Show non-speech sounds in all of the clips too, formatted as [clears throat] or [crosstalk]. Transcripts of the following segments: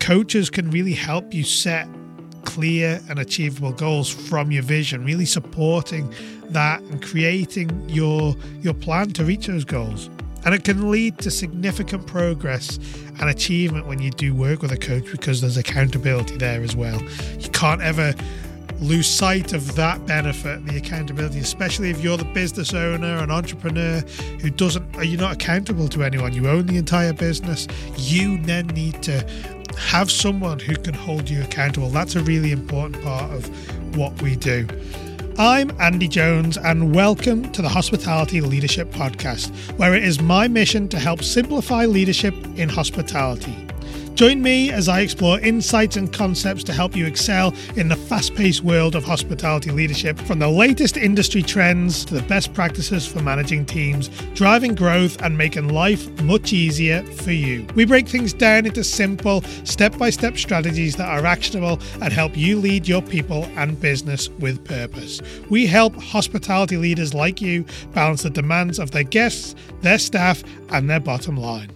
coaches can really help you set clear and achievable goals from your vision, really supporting that and creating your your plan to reach those goals. And it can lead to significant progress and achievement when you do work with a coach because there's accountability there as well. You can't ever lose sight of that benefit, the accountability, especially if you're the business owner, an entrepreneur who doesn't, are you not accountable to anyone? You own the entire business. You then need to have someone who can hold you accountable. That's a really important part of what we do. I'm Andy Jones, and welcome to the Hospitality Leadership Podcast, where it is my mission to help simplify leadership in hospitality. Join me as I explore insights and concepts to help you excel in the fast paced world of hospitality leadership, from the latest industry trends to the best practices for managing teams, driving growth, and making life much easier for you. We break things down into simple, step by step strategies that are actionable and help you lead your people and business with purpose. We help hospitality leaders like you balance the demands of their guests, their staff, and their bottom line.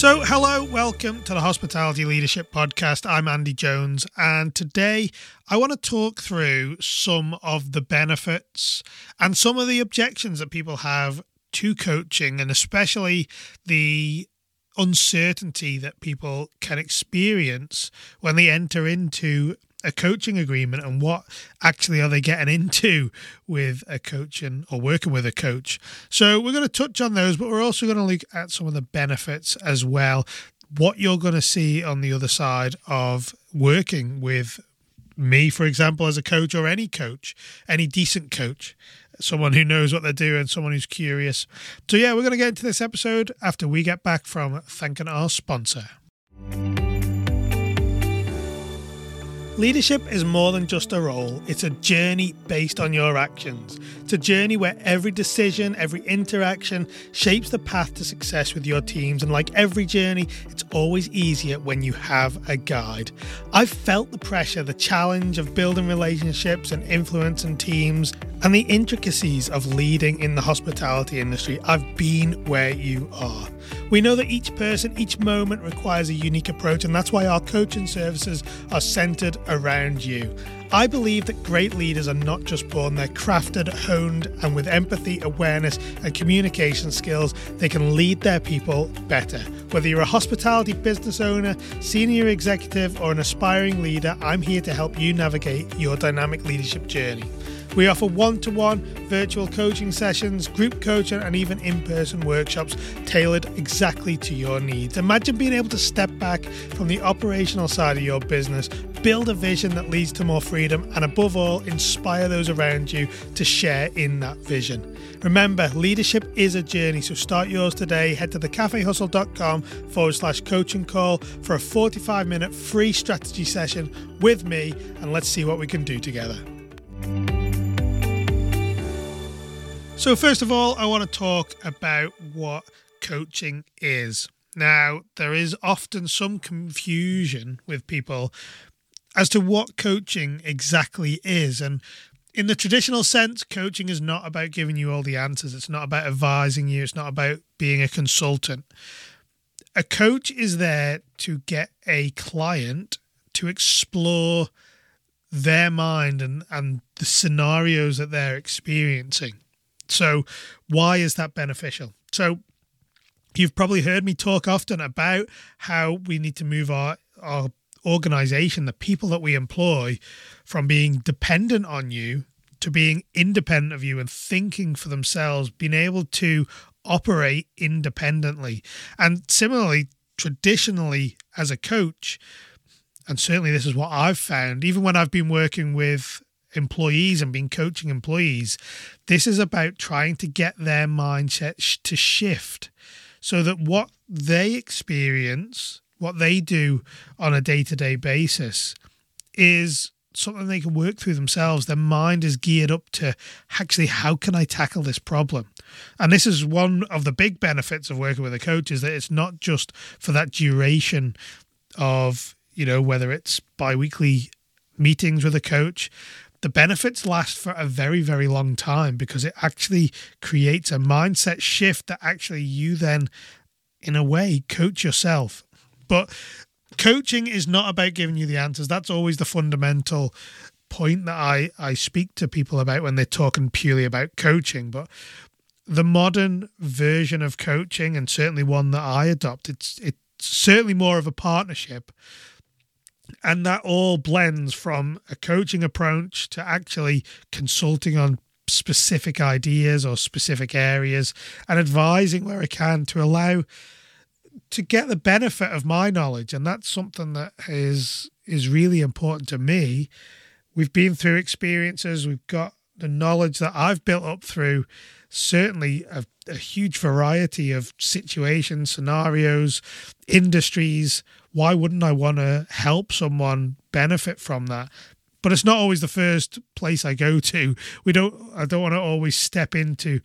So, hello, welcome to the Hospitality Leadership Podcast. I'm Andy Jones, and today I want to talk through some of the benefits and some of the objections that people have to coaching, and especially the uncertainty that people can experience when they enter into a coaching agreement and what actually are they getting into with a coaching or working with a coach. So we're going to touch on those, but we're also going to look at some of the benefits as well. What you're going to see on the other side of working with me, for example, as a coach or any coach, any decent coach, someone who knows what they're doing, someone who's curious. So, yeah, we're going to get into this episode after we get back from thanking our sponsor. Leadership is more than just a role, it's a journey based on your actions. It's a journey where every decision, every interaction shapes the path to success with your teams. And like every journey, it's always easier when you have a guide. I've felt the pressure, the challenge of building relationships and influencing teams, and the intricacies of leading in the hospitality industry. I've been where you are. We know that each person, each moment requires a unique approach, and that's why our coaching services are centered around you. I believe that great leaders are not just born, they're crafted, honed, and with empathy, awareness, and communication skills, they can lead their people better. Whether you're a hospitality business owner, senior executive, or an aspiring leader, I'm here to help you navigate your dynamic leadership journey. We offer one to one virtual coaching sessions, group coaching, and even in person workshops tailored exactly to your needs. Imagine being able to step back from the operational side of your business, build a vision that leads to more freedom, and above all, inspire those around you to share in that vision. Remember, leadership is a journey, so start yours today. Head to thecafehustle.com forward slash coaching call for a 45 minute free strategy session with me, and let's see what we can do together. So, first of all, I want to talk about what coaching is. Now, there is often some confusion with people as to what coaching exactly is. And in the traditional sense, coaching is not about giving you all the answers, it's not about advising you, it's not about being a consultant. A coach is there to get a client to explore their mind and, and the scenarios that they're experiencing. So, why is that beneficial? So, you've probably heard me talk often about how we need to move our, our organization, the people that we employ, from being dependent on you to being independent of you and thinking for themselves, being able to operate independently. And similarly, traditionally, as a coach, and certainly this is what I've found, even when I've been working with employees and been coaching employees, this is about trying to get their mindset sh- to shift so that what they experience, what they do on a day to day basis, is something they can work through themselves. Their mind is geared up to actually, how can I tackle this problem? And this is one of the big benefits of working with a coach is that it's not just for that duration of, you know, whether it's bi weekly meetings with a coach, the benefits last for a very, very long time because it actually creates a mindset shift that actually you then in a way, coach yourself. But coaching is not about giving you the answers. That's always the fundamental point that I, I speak to people about when they're talking purely about coaching. But the modern version of coaching, and certainly one that I adopt, it's it's certainly more of a partnership. And that all blends from a coaching approach to actually consulting on specific ideas or specific areas and advising where I can to allow to get the benefit of my knowledge. And that's something that is is really important to me. We've been through experiences. We've got the knowledge that I've built up through certainly a, a huge variety of situations scenarios industries why wouldn't I want to help someone benefit from that but it's not always the first place I go to. We don't. I don't want to always step into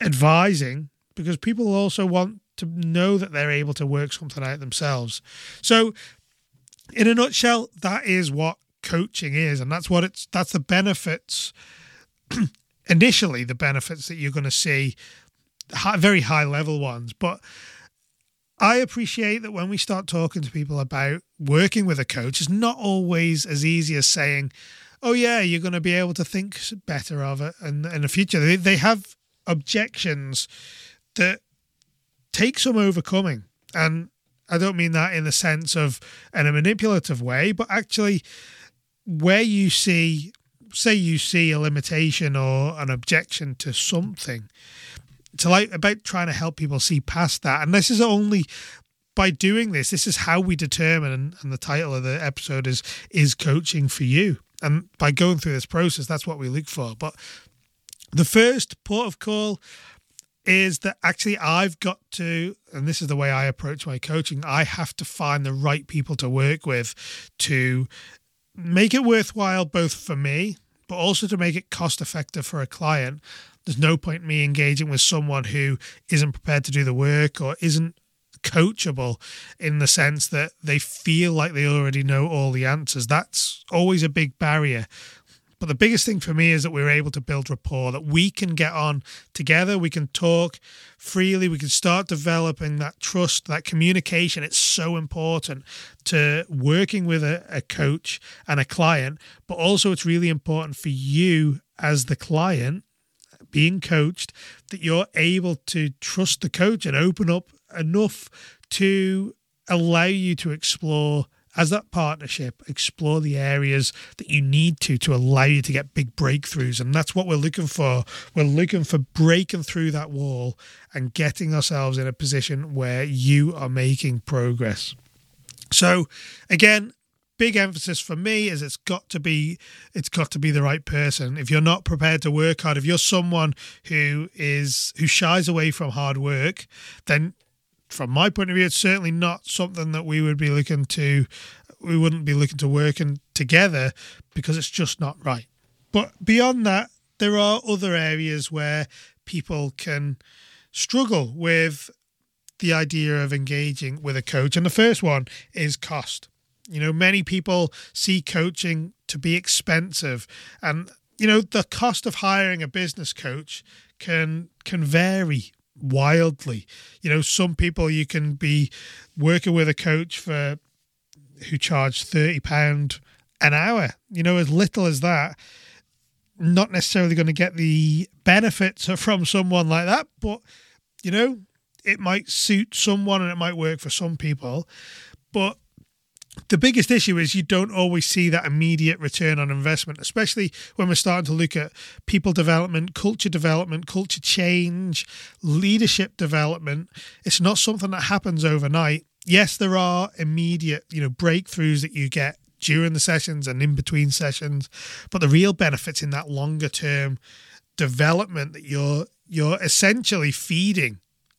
advising because people also want to know that they're able to work something out themselves. So, in a nutshell, that is what coaching is, and that's what it's. That's the benefits. [clears throat] initially, the benefits that you're going to see, very high level ones, but I appreciate that when we start talking to people about working with a coach, it's not always as easy as saying, oh, yeah, you're going to be able to think better of it in, in the future. They, they have objections that take some overcoming. And I don't mean that in the sense of in a manipulative way, but actually where you see, say, you see a limitation or an objection to something it's about trying to help people see past that. And this is only by doing this, this is how we determine, and the title of the episode is is coaching for you. And by going through this process, that's what we look for. But the first port of call is that actually I've got to, and this is the way I approach my coaching, I have to find the right people to work with to make it worthwhile both for me, but also to make it cost effective for a client there's no point me engaging with someone who isn't prepared to do the work or isn't coachable in the sense that they feel like they already know all the answers. That's always a big barrier. But the biggest thing for me is that we're able to build rapport, that we can get on together, we can talk freely, we can start developing that trust, that communication. It's so important to working with a, a coach and a client, but also it's really important for you as the client being coached that you're able to trust the coach and open up enough to allow you to explore as that partnership explore the areas that you need to to allow you to get big breakthroughs. And that's what we're looking for. We're looking for breaking through that wall and getting ourselves in a position where you are making progress. So again big emphasis for me is it's got to be it's got to be the right person. If you're not prepared to work hard if you're someone who is who shies away from hard work then from my point of view it's certainly not something that we would be looking to we wouldn't be looking to work in together because it's just not right. But beyond that there are other areas where people can struggle with the idea of engaging with a coach. And the first one is cost you know, many people see coaching to be expensive, and you know the cost of hiring a business coach can can vary wildly. You know, some people you can be working with a coach for who charge thirty pound an hour. You know, as little as that. Not necessarily going to get the benefits [laughs] from someone like that, but you know, it might suit someone and it might work for some people. But the biggest issue is you don't always see that immediate return on investment, especially when we're starting to look at people development, culture development, culture change, leadership development. It's not something that happens overnight. Yes, there are immediate, you know, breakthroughs that you get during the sessions and in between sessions, but the real benefits in that longer term development that you're you're essentially feeding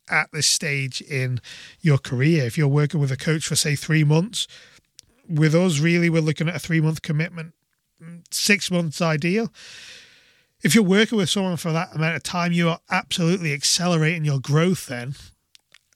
at this stage in your career. If you're working with a coach for say 3 months, with us, really, we're looking at a three month commitment, six months ideal. If you're working with someone for that amount of time, you are absolutely accelerating your growth then.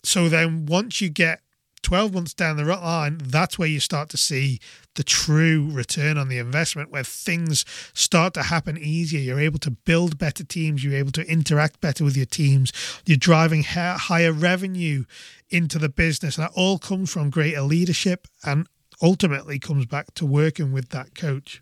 So then once you get 12 months down the line, that's where you start to see the true return on the investment, where things start to happen easier. You're able to build better teams, you're able to interact better with your teams, you're driving higher revenue into the business. And that all comes from greater leadership and ultimately comes back to working with that coach.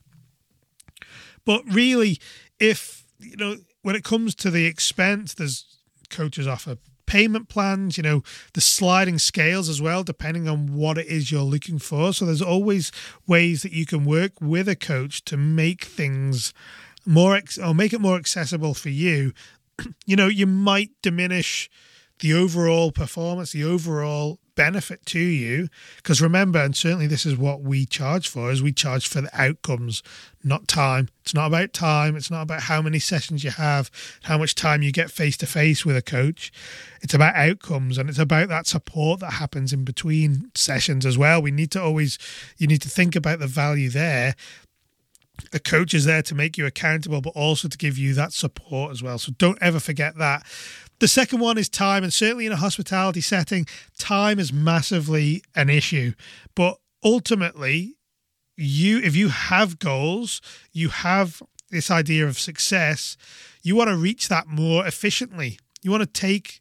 But really, if, you know, when it comes to the expense, there's coaches offer payment plans, you know, the sliding scales as well, depending on what it is you're looking for. So there's always ways that you can work with a coach to make things more ex- or make it more accessible for you. [clears throat] you know, you might diminish the overall performance, the overall benefit to you. Because remember and certainly this is what we charge for is we charge for the outcomes not time. It's not about time. It's not about how many sessions you have how much time you get face to face with a coach. It's about outcomes and it's about that support that happens in between sessions as well. We need to always you need to think about the value there. A coach is there to make you accountable but also to give you that support as well. So don't ever forget that the second one is time, and certainly in a hospitality setting, time is massively an issue. But ultimately, you if you have goals, you have this idea of success, you want to reach that more efficiently. You want to take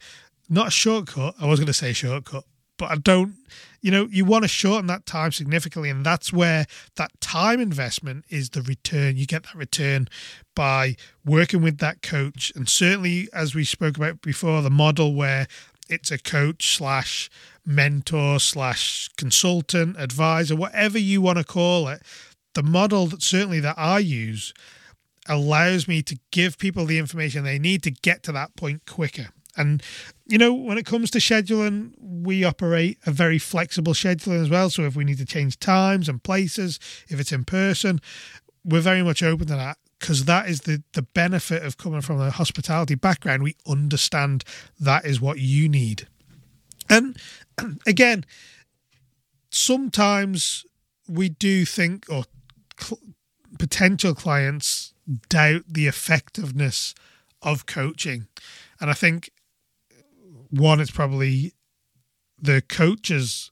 not a shortcut. I was going to say shortcut, but I don't you know, you want to shorten that time significantly. And that's where that time investment is the return. You get that return by working with that coach. And certainly, as we spoke about before, the model where it's a coach slash mentor slash consultant, advisor, whatever you want to call it, the model that certainly that I use allows me to give people the information they need to get to that point quicker. And you know, when it comes to scheduling, we operate a very flexible scheduling as well. So if we need to change times and places, if it's in person, we're very much open to that because that is the the benefit of coming from a hospitality background. We understand that is what you need. And [clears throat] again, sometimes we do think or cl- potential clients doubt the effectiveness of coaching. And I think one, it's probably the coach's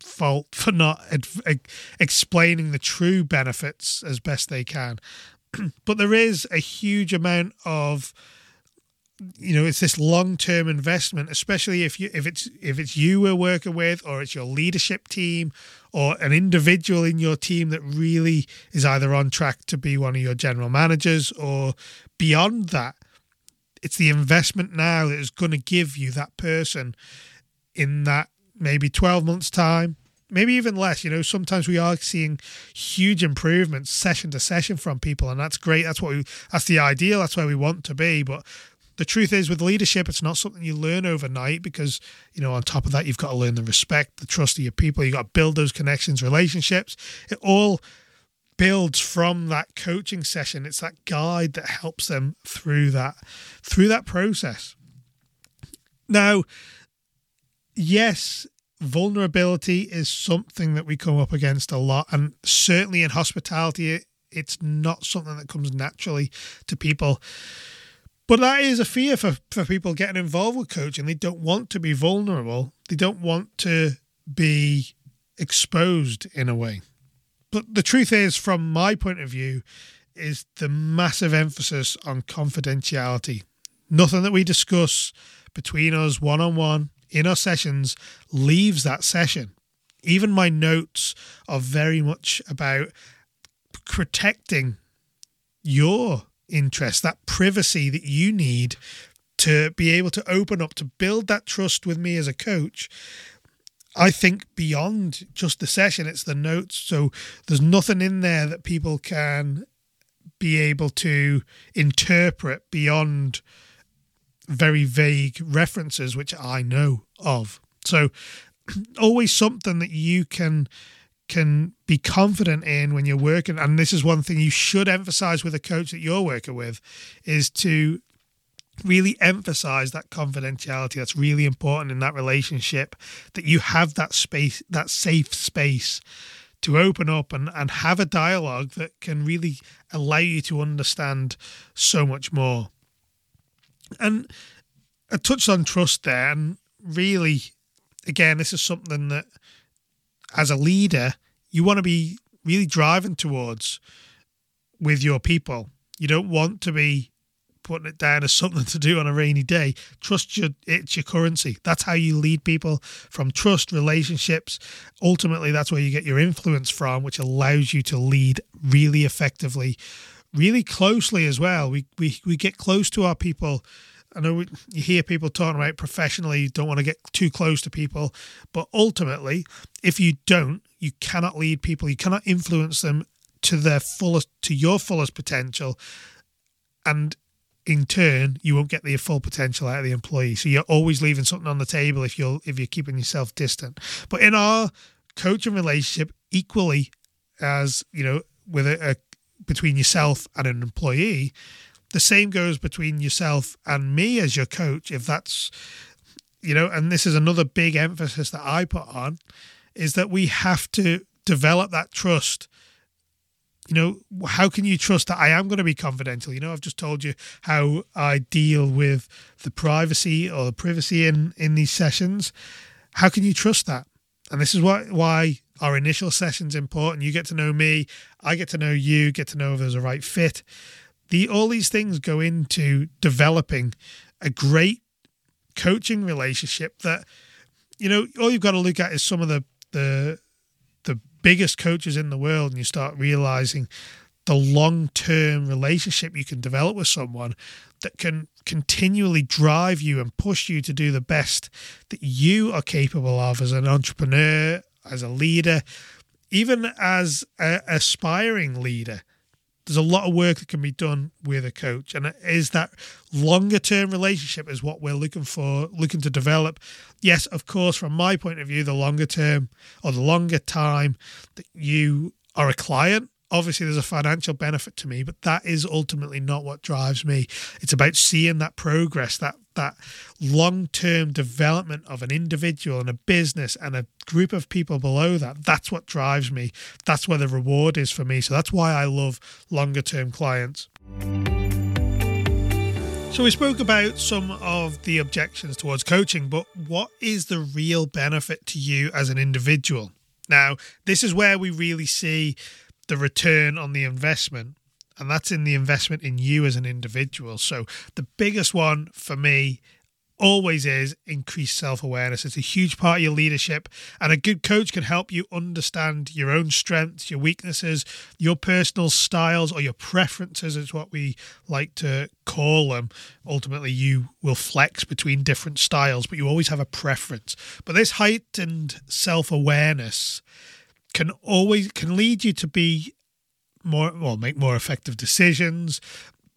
fault for not ad- explaining the true benefits as best they can. [clears throat] but there is a huge amount of you know it's this long-term investment especially if you if it's if it's you we're working with or it's your leadership team or an individual in your team that really is either on track to be one of your general managers or beyond that it's the investment now that is going to give you that person in that maybe 12 months time maybe even less. You know sometimes we are seeing huge improvements session to session from people and that's great. That's what we that's the ideal. That's where we want to be. But the truth is with leadership it's not something you learn overnight because you know on top of that you've got to learn the respect the trust of your people. You've got to build those connections relationships. It all builds from that coaching session. It's that guide that helps them through that through that process. Now, yes, vulnerability is something that we come up against a lot, and certainly in hospitality, it's not something that comes naturally to people. But that is a fear for, for people getting involved with coaching. They don't want to be vulnerable. They don't want to be exposed in a way but the truth is, from my point of view, is the massive emphasis on confidentiality. Nothing that we discuss between us one on one in our sessions leaves that session. Even my notes are very much about protecting your interest, that privacy that you need to be able to open up, to build that trust with me as a coach I think beyond just the session, it's the notes. So there's nothing in there that people can be able to interpret beyond very vague references, which I know of. So [clears throat] always something that you can can be confident in when you're working and this is one thing you should emphasize with a coach that you're working with is to really emphasize that confidentiality that's really important in that relationship that you have that space that safe space to open up and, and have a dialogue that can really allow you to understand so much more and i touched on trust there and really again, this is something that as a leader, you want to be really driving towards with your people. You don't want to be putting it down as something to do on a rainy day. Trust your it's your currency. That's how you lead people from trust, relationships. Ultimately, that's where you get your influence from, which allows you to lead really effectively, really closely as well. We we we get close to our people. I know you hear people talking about professionally, you don't want to get too close to people, but ultimately, if you don't, you cannot lead people, you cannot influence them to their fullest, to your fullest potential. And in turn you won't get the full potential out of the employee. So you're always leaving something on the table if you're if you're keeping yourself distant. But in our coaching relationship, equally as you know, with a, a between yourself and an employee, the same goes between yourself and me as your coach. If that's you know, and this is another big emphasis that I put on, is that we have to develop that trust you know, how can you trust that I am going to be confidential? You know, I've just told you how I deal with the privacy or the privacy in in these sessions. How can you trust that? And this is why why our initial session's important. You get to know me, I get to know you, get to know if there's a right fit. The all these things go into developing a great coaching relationship that you know all you've got to look at is some of the the biggest coaches in the world and you start realizing the long term relationship you can develop with someone that can continually drive you and push you to do the best that you are capable of as an entrepreneur, as a leader, even as an aspiring leader there's a lot of work that can be done with a coach. And it is that longer term relationship is what we're looking for looking to develop? Yes of course from my point of view the longer term or the longer time that you are a client obviously there's a financial benefit to me but that is ultimately not what drives me. It's about seeing that progress that that long-term development of an individual and a business and a group of people below that that's what drives me. That's where the reward is for me. So that's why i love longer term clients. So we spoke about some of the objections towards coaching but what is the real benefit to you as an individual? Now this is where we really see the return on the investment and that's in the investment in you as an individual. So the biggest one for me always is increased self awareness. It's a huge part of your leadership, and a good coach can help you understand your own strengths, your weaknesses, your personal styles, or your preferences, is what we like to call them. Ultimately, you will flex between different styles, but you always have a preference. But this heightened self awareness can always can lead you to be more well make more effective decisions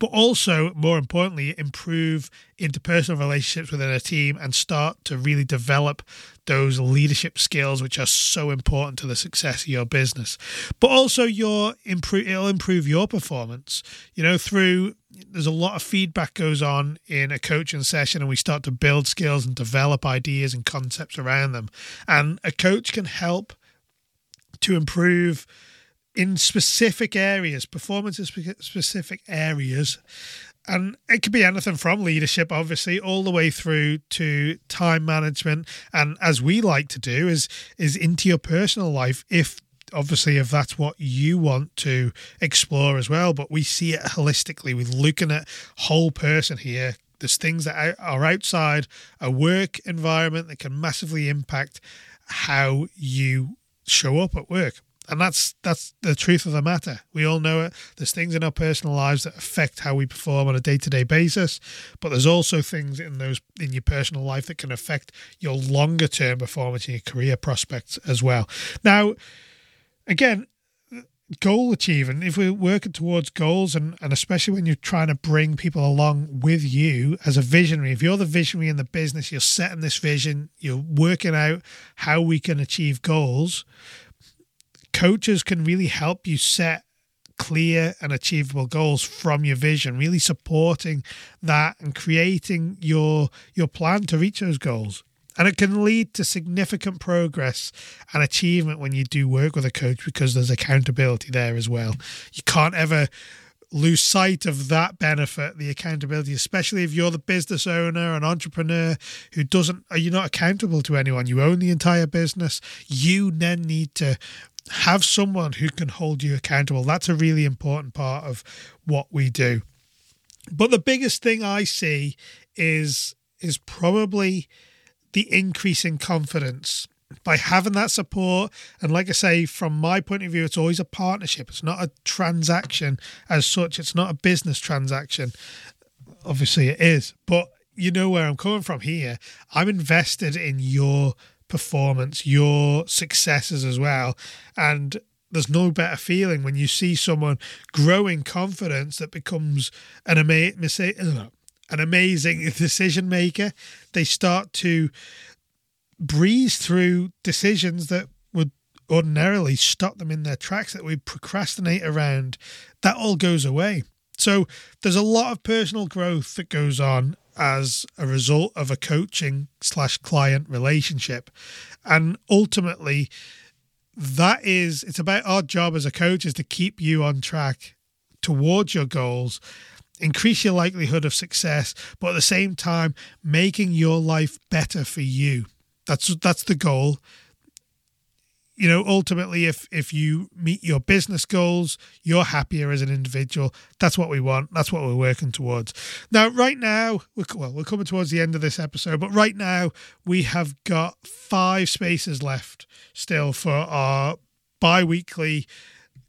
but also more importantly improve interpersonal relationships within a team and start to really develop those leadership skills which are so important to the success of your business. But also your improve it'll improve your performance. You know through there's a lot of feedback goes on in a coaching session and we start to build skills and develop ideas and concepts around them. And a coach can help to improve in specific areas, performance in specific areas. And it could be anything from leadership, obviously, all the way through to time management. And as we like to do, is is into your personal life. If obviously if that's what you want to explore as well, but we see it holistically. We're looking at whole person here. There's things that are outside a work environment that can massively impact how you show up at work. And that's that's the truth of the matter. We all know it. There's things in our personal lives that affect how we perform on a day-to-day basis, but there's also things in those in your personal life that can affect your longer-term performance and your career prospects as well. Now, again, goal achieving if we're working towards goals and, and especially when you're trying to bring people along with you as a visionary if you're the visionary in the business you're setting this vision you're working out how we can achieve goals coaches can really help you set clear and achievable goals from your vision really supporting that and creating your your plan to reach those goals and it can lead to significant progress and achievement when you do work with a coach because there's accountability there as well you can't ever lose sight of that benefit, the accountability, especially if you're the business owner, an entrepreneur who doesn't, are you not accountable to anyone? You own the entire business. You then need to have someone who can hold you accountable. That's a really important part of what we do. But the biggest thing I see is is probably the increase in confidence. By having that support and like i say from my point of view it's always a partnership. It's not a transaction as such. It's not a business transaction. Obviously it is. But you know where i'm coming from here. I'm invested in your performance your successes as well. And there's no better feeling when you see someone growing confidence that becomes an amazing an amazing [laughs] decision maker. They start to breeze through decisions that would ordinarily stop them in their tracks that we procrastinate around, that all goes away. So there's a lot of personal growth that goes on as a result of a coaching slash client relationship. And ultimately, that is, it's about our job as a coach is to keep you on track towards your goals, increase your likelihood of success, but at the same time, making your life better for you. That's that's the goal. You know, ultimately, if if you meet your business goals, you're happier as an individual. That's what we want. That's what we're working towards. Now, right now, we're, well, we're coming towards the end of this episode, but right now we have got five spaces left still for our bi-weekly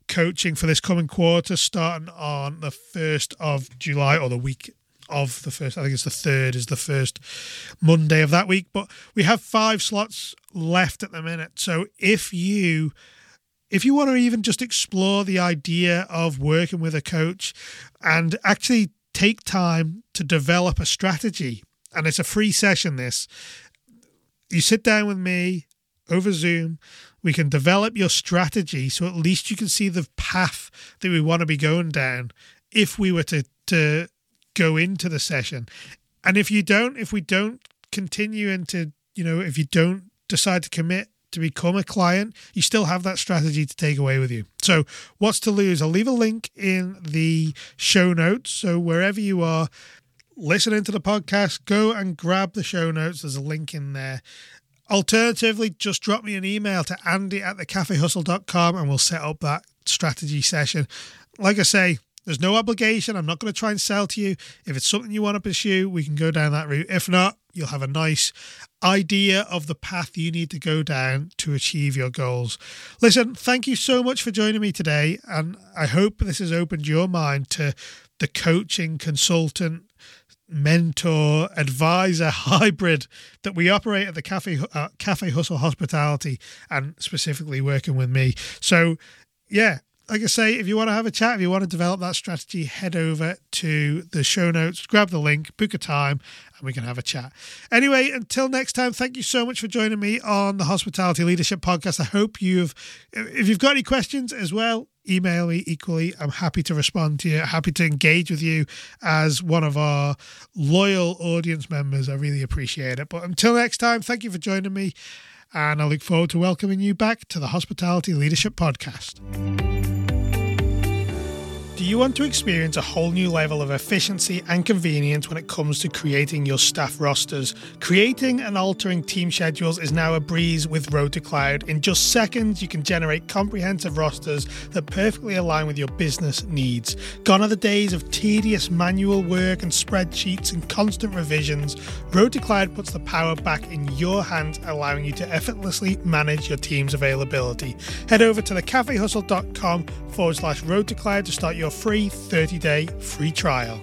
coaching for this coming quarter starting on the 1st of July or the week of the first. I think it's the third is the first Monday of that week. But we have five slots left at the minute. So if you if you want to even just explore the idea of working with a coach and actually take time to develop a strategy, and it's a free session, this you sit down with me over Zoom. We can develop your strategy so at least you can see the path that we want to be going down if we were to to go into the session. And if you don't, if we don't continue into, you know, if you don't decide to commit to become a client, you still have that strategy to take away with you. So, what's to lose? I'll leave a link in the show notes. So, wherever you are listening to the podcast, go and grab the show notes. There's a link in there. Alternatively, just drop me an email to andy at thecafehustle.com and we'll set up that strategy session. Like I say, there's no obligation. I'm not going to try and sell to you. If it's something you want to pursue, we can go down that route. If not, you'll have a nice idea of the path you need to go down to achieve your goals. Listen, thank you so much for joining me today. And I hope this has opened your mind to the coaching consultant mentor advisor [laughs] hybrid that we operate at the cafe uh, cafe hustle hospitality and specifically working with me so yeah like I say, if you want to have a chat, if you want to develop that strategy, head over to the show notes, grab the link, book a time, and we can have a chat. Anyway, until next time, thank you so much for joining me on the Hospitality Leadership Podcast. I hope you've, if you've got any questions as well, email me equally. I'm happy to respond to you, happy to engage with you as one of our loyal audience members. I really appreciate it. But until next time, thank you for joining me. And I look forward to welcoming you back to the Hospitality Leadership Podcast. Do you want to experience a whole new level of efficiency and convenience when it comes to creating your staff rosters? Creating and altering team schedules is now a breeze with RotaCloud. In just seconds, you can generate comprehensive rosters that perfectly align with your business needs. Gone are the days of tedious manual work and spreadsheets and constant revisions. RotaCloud puts the power back in your hands, allowing you to effortlessly manage your team's availability. Head over to thecafehustle.com forward slash road to cloud to start your free 30 day free trial.